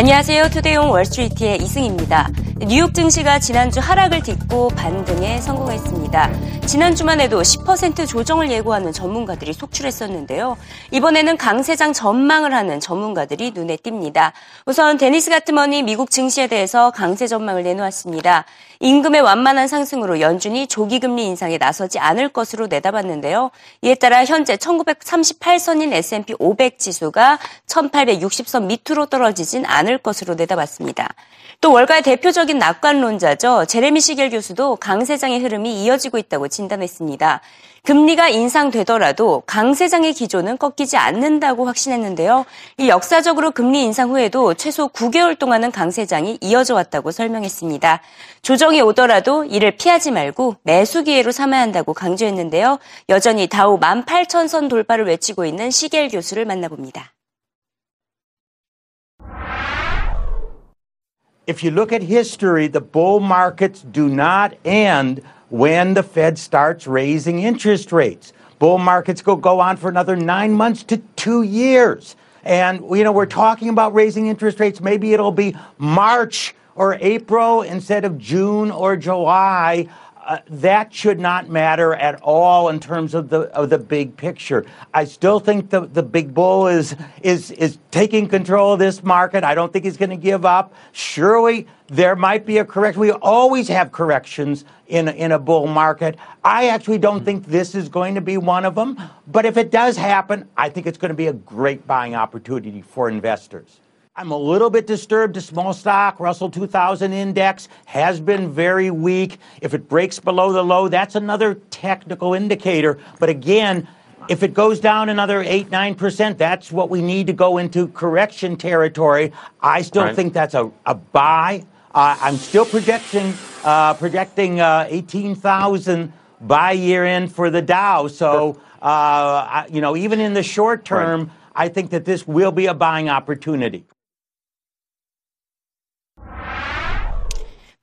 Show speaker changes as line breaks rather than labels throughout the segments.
안녕하세요. 투데이온 월스트리트의 이승입니다. 뉴욕 증시가 지난주 하락을 딛고 반등에 성공했습니다. 지난주만 해도 10% 조정을 예고하는 전문가들이 속출했었는데요. 이번에는 강세장 전망을 하는 전문가들이 눈에 띕니다. 우선 데니스 가트먼이 미국 증시에 대해서 강세 전망을 내놓았습니다. 임금의 완만한 상승으로 연준이 조기금리 인상에 나서지 않을 것으로 내다봤는데요. 이에 따라 현재 1938선인 S&P 500 지수가 1860선 밑으로 떨어지진 않을 것으로 내다봤습니다. 또 월가의 대표적인 낙관론자죠. 제레미 시겔 교수도 강세장의 흐름이 이어지고 있다고 진단했습니다. 금리가 인상되더라도 강세장의 기조는 꺾이지 않는다고 확신했는데요. 이 역사적으로 금리 인상 후에도 최소 9개월 동안은 강세장이 이어져 왔다고 설명했습니다. 조정이 오더라도 이를 피하지 말고 매수 기회로 삼아야 한다고 강조했는데요. 여전히 다우 18,000선 돌파를 외치고 있는 시겔 교수를 만나봅니다.
If you look at history, the bull markets do not end when the Fed starts raising interest rates. Bull markets go, go on for another nine months to two years. And, you know, we're talking about raising interest rates. Maybe it'll be March or April instead of June or July. Uh, that should not matter at all in terms of the of the big picture. I still think the, the big bull is is is taking control of this market. I don't think he's going to give up. Surely there might be a correction. We always have corrections in in a bull market. I actually don't think this is going to be one of them. But if it does happen, I think it's going to be a great buying opportunity for investors. I'm a little bit disturbed. The small stock Russell 2000 index has been very weak. If it breaks below the low, that's another technical indicator. But again, if it goes down another 8 9%, that's what we need to go into correction territory. I still right. think that's a, a buy. Uh, I'm still projecting uh, projecting uh, 18,000 by year end for the Dow. So, uh, you know, even in the short term, right. I think that this will be a buying opportunity.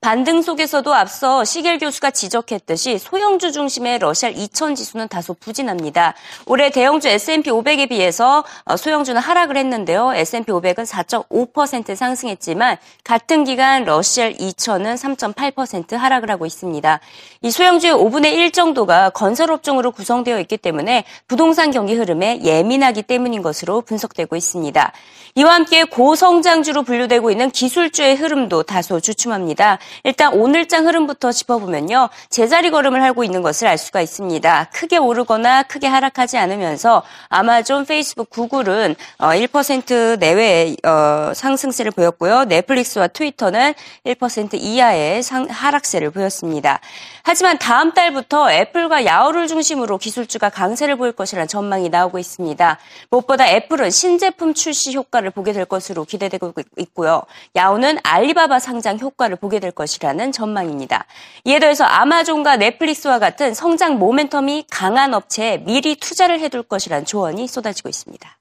반등 속에서도 앞서 시겔 교수가 지적했듯이 소형주 중심의 러시아 2000 지수는 다소 부진합니다. 올해 대형주 S&P 500에 비해서 어, 소형주는 하락을 했는데요. S&P 500은 4.5% 상승했지만 같은 기간 러시아 2000은 3.8% 하락을 하고 있습니다. 이 소형주의 5분의 1 정도가 건설업종으로 구성되어 있기 때문에 부동산 경기 흐름에 예민하기 때문인 것으로 분석되고 있습니다. 이와 함께 고성장주로 분류되고 있는 기술주의 흐름도 다소 주춤합니다. 일단 오늘장 흐름부터 짚어보면요. 제자리 걸음을 하고 있는 것을 알 수가 있습니다. 크게 오르거나 크게 하락하지 않으면서 아마존, 페이스북, 구글은 1% 어, 내외의 어, 상승세를 보였고요. 넷플릭스와 트위터는 1% 이하의 하락세를 보였습니다. 하지만 다음 달부터 애플과 야후를 중심으로 기술주가 강세를 보일 것이라는 전망이 나오고 있습니다. 무엇보다 애플은 신제품 출시 효과를 보게 될 것으로 기대되고 있고요. 야후는 알리바바 상장 효과를 보게 될 것이라는 전망입니다. 이에 더해서 아마존과 넷플릭스와 같은 성장 모멘텀이 강한 업체에 미리 투자를 해둘 것이라는 조언이 쏟아지고 있습니다.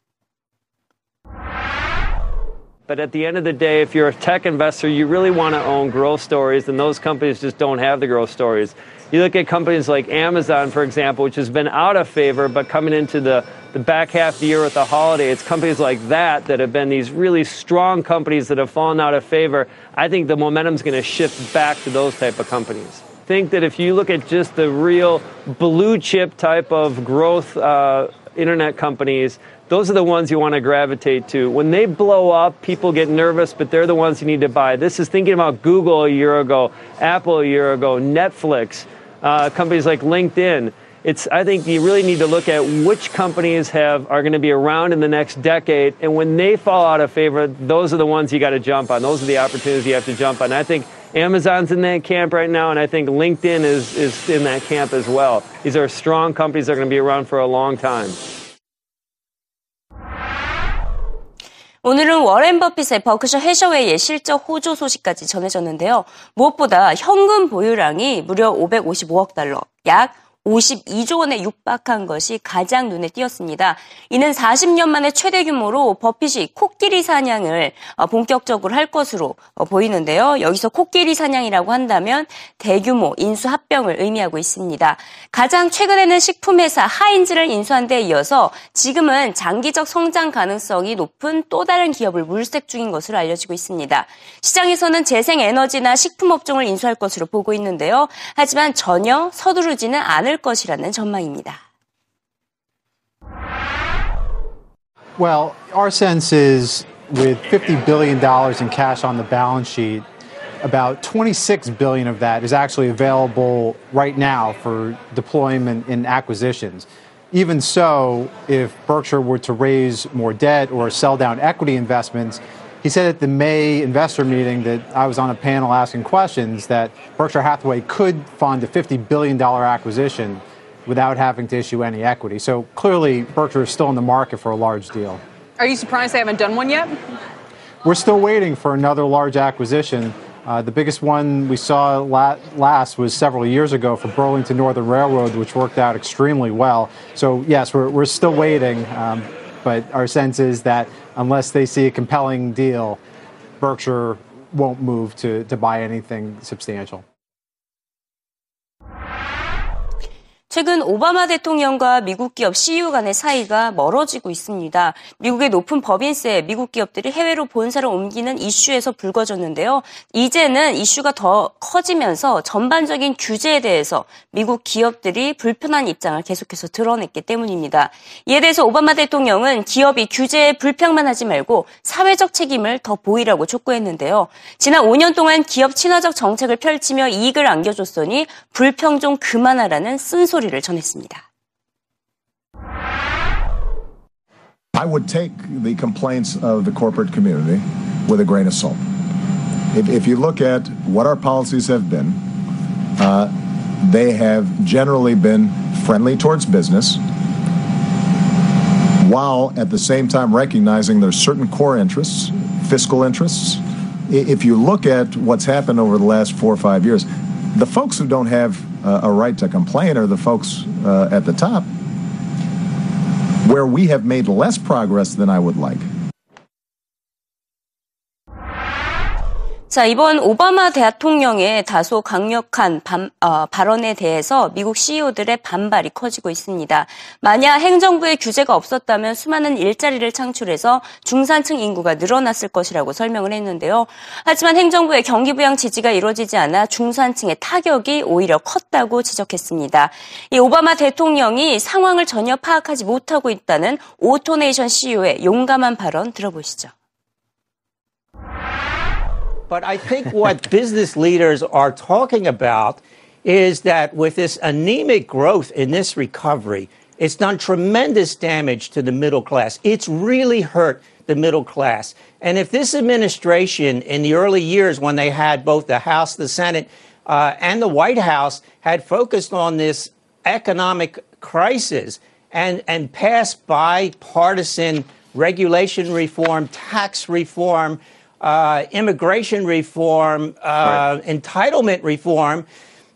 But at the end of the day, if you're a tech investor, you really want to own growth stories, and those companies just don't have the growth stories. You look at companies like Amazon, for example, which has been out of favor, but coming into the, the back half of the year with the holiday, it's companies like that that have been these really strong companies that have fallen out of favor. I think the momentum is going to shift back to those type of companies. Think that if you look at just the real blue chip type of growth uh, internet companies, those are the ones you want to gravitate to. When they blow up, people get nervous, but they're the ones you need to buy. This is thinking about Google a year ago, Apple a year ago, Netflix, uh, companies like LinkedIn. It's, I think you really need to look at which companies have are going to be around in the next decade, and when they fall out of favor, those are the ones you got to jump on. Those are the opportunities you have to jump on. I think Amazon's in that camp right now, and I think LinkedIn is, is in that camp as well. These are strong companies that are going to be around for a long time.
오늘은 워렌 버핏의 버크셔 해셔웨이의 실적 호조 소식까지 전해졌는데요. 무엇보다 현금 보유량이 무려 555억 달러, 약 52조 원에 육박한 것이 가장 눈에 띄었습니다. 이는 40년 만에 최대 규모로 버핏이 코끼리 사냥을 어, 본격적으로 할 것으로 어, 보이는데요. 여기서 코끼리 사냥이라고 한다면 대규모 인수 합병을 의미하고 있습니다. 가장 최근에는 식품회사 하인즈를 인수한 데 이어서 지금은 장기적 성장 가능성이 높은 또 다른 기업을 물색 중인 것으로 알려지고 있습니다. 시장에서는 재생에너지나 식품업종을 인수할 것으로 보고 있는데요. 하지만 전혀 서두르지는 않을 것이라는 전망입니다.
Well, our sense is with $50 billion in cash on the balance sheet, about 26 billion of that is actually available right now for deployment in acquisitions. Even so, if Berkshire were to raise more debt or sell down equity investments, he said at the May investor meeting that I was on a panel asking questions that Berkshire Hathaway could fund a $50 billion acquisition without having to issue any equity. So clearly, Berkshire is still in the market for a large deal.
Are you surprised they haven't done one yet?
We're still waiting for another large acquisition. Uh, the biggest one we saw la- last was several years ago for Burlington Northern Railroad, which worked out extremely well. So, yes, we're, we're still waiting, um, but our sense is that unless they see a compelling deal, Berkshire won't move to, to buy anything substantial.
최근 오바마 대통령과 미국 기업 CEO 간의 사이가 멀어지고 있습니다. 미국의 높은 법인세, 미국 기업들이 해외로 본사를 옮기는 이슈에서 불거졌는데요. 이제는 이슈가 더 커지면서 전반적인 규제에 대해서 미국 기업들이 불편한 입장을 계속해서 드러냈기 때문입니다. 이에 대해서 오바마 대통령은 기업이 규제에 불평만 하지 말고 사회적 책임을 더 보이라고 촉구했는데요. 지난 5년 동안 기업 친화적 정책을 펼치며 이익을 안겨줬으니 불평 좀 그만하라는 쓴소리 소리를 전했습니다.
I would take the complaints of the corporate community with a grain of salt. If, if you look at what our policies have been, uh, they have generally been friendly towards business, while at the same time recognizing there's certain core interests, fiscal interests. If you look at what's happened over the last four or five years, the folks who don't have uh, a right to complain are the folks uh, at the top. Where we have made less progress than I would like
자, 이번 오바마 대통령의 다소 강력한 반, 어, 발언에 대해서 미국 CEO들의 반발이 커지고 있습니다. 만약 행정부의 규제가 없었다면 수많은 일자리를 창출해서 중산층 인구가 늘어났을 것이라고 설명을 했는데요. 하지만 행정부의 경기부양 지지가 이루어지지 않아 중산층의 타격이 오히려 컸다고 지적했습니다. 이 오바마 대통령이 상황을 전혀 파악하지 못하고 있다는 오토네이션 CEO의 용감한 발언 들어보시죠.
But I think what business leaders are talking about is that with this anemic growth in this recovery, it's done tremendous damage to the middle class. It's really hurt the middle class. And if this administration, in the early years when they had both the House, the Senate, uh, and the White House, had focused on this economic crisis and, and passed bipartisan regulation reform, tax reform, uh, immigration reform, uh, right. entitlement reform,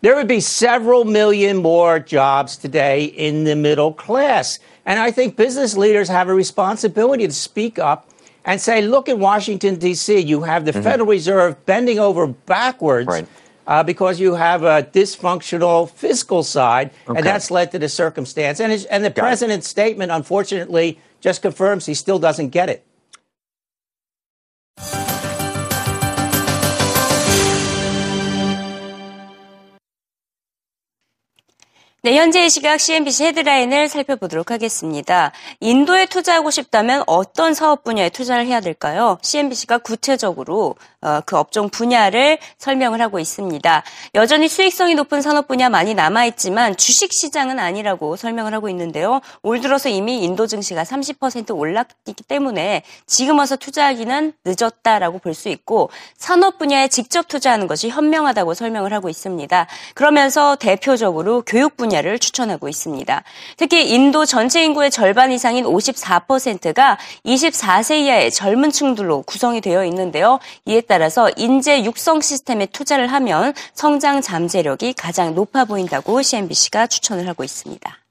there would be several million more jobs today in the middle class. And I think business leaders have a responsibility to speak up and say, look in Washington, D.C., you have the mm-hmm. Federal Reserve bending over backwards. Right. Uh, because you have a dysfunctional fiscal side, okay. and that's led to the circumstance. And, and the Got president's it. statement, unfortunately, just confirms he still doesn't get it.
네, 현재 이 시각 CNBC 헤드라인을 살펴보도록 하겠습니다. 인도에 투자하고 싶다면 어떤 사업 분야에 투자를 해야 될까요? CNBC가 구체적으로 어, 그 업종 분야를 설명을 하고 있습니다. 여전히 수익성이 높은 산업 분야 많이 남아있지만 주식 시장은 아니라고 설명을 하고 있는데요. 올 들어서 이미 인도 증시가 30% 올랐기 때문에 지금 와서 투자하기는 늦었다라고 볼 수 있고 산업 분야에 직접 투자하는 것이 현명하다고 설명을 하고 있습니다. 그러면서 대표적으로 교육 분야 분야를 추천하고 있습니다. 특히 인도 전체 인구의 절반 이상인 54%가 24세 이하의 젊은 층들로 구성이 되어 있는데요. 이에 따라서 인재 육성 시스템에 투자를 하면 성장 잠재력이 가장 높아 보인다고 CNBC가 추천을 하고 있습니다.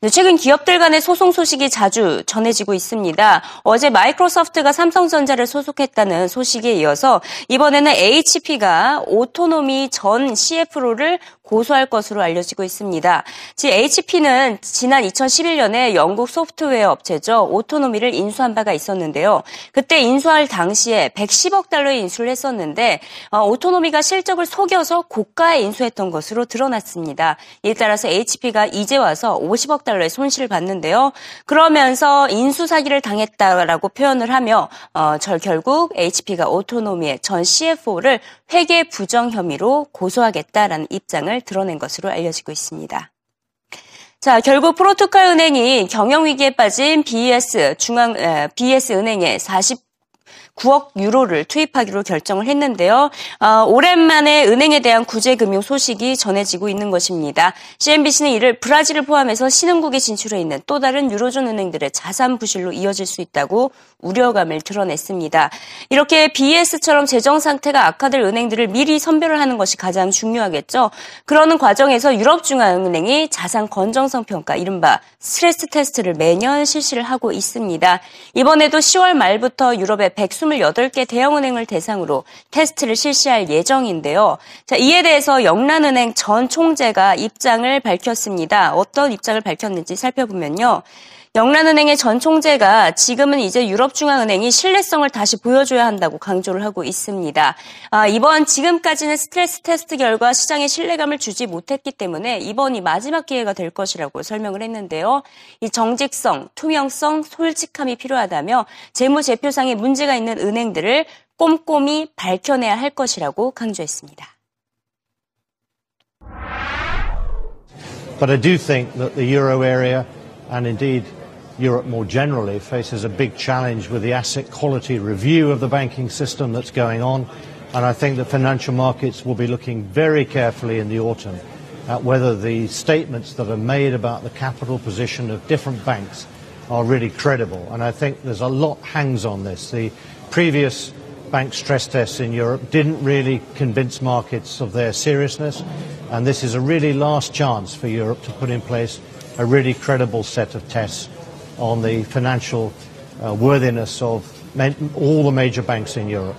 네, 최근 기업들 간의 소송 소식이 자주 전해지고 있습니다. 어제 마이크로소프트가 삼성전자를 소속했다는 소식에 이어서 이번에는 HP가 오토노미 전 CFO를 고소할 것으로 알려지고 있습니다. 즉 HP는 지난 2011년에 영국 소프트웨어 업체죠. 오토노미를 인수한 바가 있었는데요. 그때 인수할 당시에 110억 달러의 인수를 했었는데 어, 오토노미가 실적을 속여서 고가에 인수했던 것으로 드러났습니다. 이에 따라서 HP가 이제 와서 50억 달러의 손실을 봤는데요. 그러면서 인수 사기를 당했다라고 표현을 하며 어, 절 결국 HP가 오토노미의 전 CFO를 회계 부정 혐의로 고소하겠다라는 입장을 드러낸 것으로 알려지고 있습니다. 자, 결국 포르투갈 은행이 경영 위기에 빠진 BS 중앙 BS 은행에 40 9억 유로를 투입하기로 결정을 했는데요. 어, 오랜만에 은행에 대한 구제금융 소식이 전해지고 있는 것입니다. CNBC는 이를 브라질을 포함해서 신흥국에 진출해 있는 또 다른 유로존 은행들의 자산 부실로 이어질 수 있다고 우려감을 드러냈습니다. 이렇게 BS처럼 재정 상태가 악화될 은행들을 미리 선별을 하는 것이 가장 중요하겠죠. 그러는 과정에서 유럽중앙은행이 자산 건정성 평가, 이른바 스트레스 테스트를 매년 실시를 하고 있습니다. 이번에도 10월 말부터 유럽의 128개 대형은행을 대상으로 테스트를 실시할 예정인데요. 자, 이에 대해서 영란은행 전 총재가 입장을 밝혔습니다. 어떤 입장을 밝혔는지 살펴보면요. 영란은행의 전 총재가 지금은 이제 유럽중앙은행이 신뢰성을 다시 보여줘야 한다고 강조를 하고 있습니다. 아, 이번 지금까지는 스트레스 테스트 결과 시장에 신뢰감을 주지 못했기 때문에 이번이 마지막 기회가 될 것이라고 설명을 했는데요. 이 정직성, 투명성, 솔직함이 필요하다며 재무제표상에 문제가 있는 은행들을 꼼꼼히 밝혀내야 할 것이라고 강조했습니다.
But I do think that the euro area and indeed Europe more generally faces a big challenge with the asset quality review of the banking system that's going on. And I think the financial markets will be looking very carefully in the autumn at whether the statements that are made about the capital position of different banks are really credible. And I think there's a lot hangs on this. The previous bank stress tests in Europe didn't really convince markets of their seriousness. And this is a really last chance for Europe to put in place a really credible set of tests on the financial uh, worthiness of all the major banks in Europe.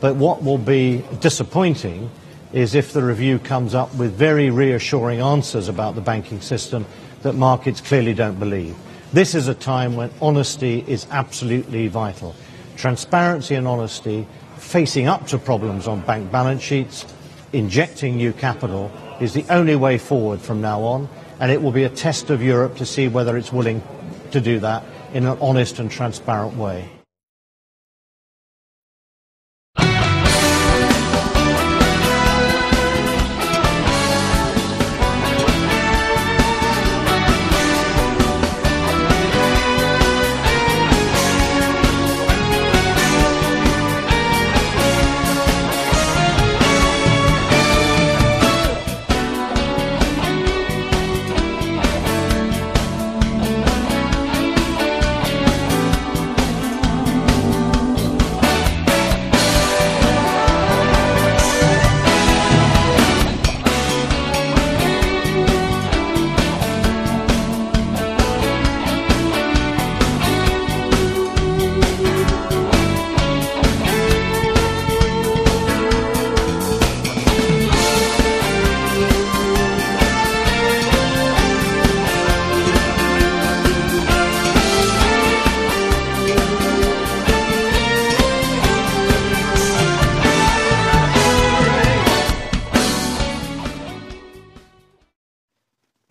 But what will be disappointing is if the review comes up with very reassuring answers about the banking system that markets clearly don't believe. This is a time when honesty is absolutely vital. Transparency and honesty, facing up to problems on bank balance sheets, injecting new capital is the only way forward from now on, and it will be a test of Europe to see whether it's willing to do that in an honest and transparent way.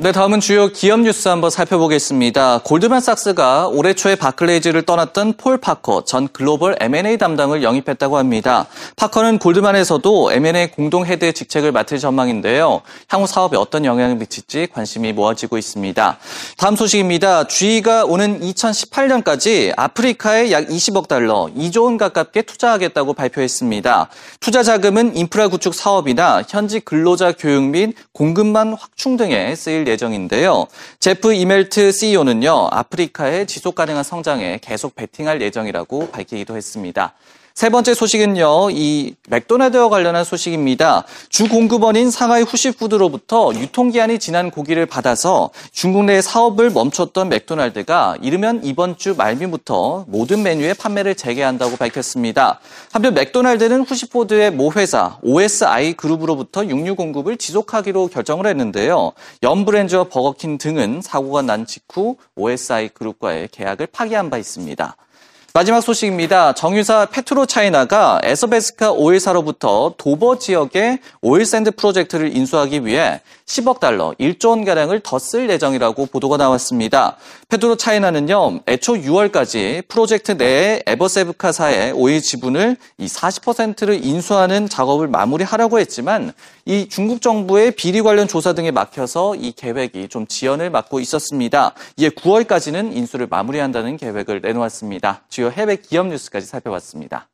네, 다음은 주요 기업 뉴스 한번 살펴보겠습니다. 골드만삭스가 올해 초에 바클레이즈를 떠났던 폴 파커 전 글로벌 M&A 담당을 영입했다고 합니다. 파커는 골드만에서도 M&A 공동 헤드 직책을 맡을 전망인데요. 향후 사업에 어떤 영향을 미칠지 관심이 모아지고 있습니다. 다음 소식입니다. GE가 오는 2018년까지 아프리카에 약 20억 달러, 2조 원 가깝게 투자하겠다고 발표했습니다. 투자 자금은 인프라 구축 사업이나 현지 근로자 교육 및 공급망 확충 등에 쓰일 예정 인데요. 제프 이멜트 CEO는요, 아프리카의 지속 가능한 성장에 계속 베팅할 예정이라고 밝히기도 했습니다. 세 번째 소식은요, 이 맥도날드와 관련한 소식입니다. 주 공급원인 상하이 후시푸드로부터 유통기한이 지난 고기를 받아서 중국 내 사업을 멈췄던 맥도날드가 이르면 이번 주 말미부터 모든 메뉴의 판매를 재개한다고 밝혔습니다. 한편 맥도날드는 후시푸드의 모 회사 OSI 그룹으로부터 육류 공급을 지속하기로 결정을 했는데요. 얌브랜즈와 버거킹 등은 사고가 난 직후 OSI 그룹과의 계약을 파기한 바 있습니다. 마지막 소식입니다. 정유사 페트로 차이나가 애서배스카 오일사로부터 도버 지역의 오일샌드 프로젝트를 인수하기 위해 10억 달러, 1조 원가량을 더 쓸 예정이라고 보도가 나왔습니다. 페트로 차이나는요, 애초 6월까지 프로젝트 내에 애서배스카사의 오일 지분을 이 40%를 인수하는 작업을 마무리하려고 했지만 이 중국 정부의 비리 관련 조사 등에 막혀서 이 계획이 좀 지연을 맞고 있었습니다. 이에 9월까지는 인수를 마무리한다는 계획을 내놓았습니다. 주요 해외 기업 뉴스까지 살펴봤습니다.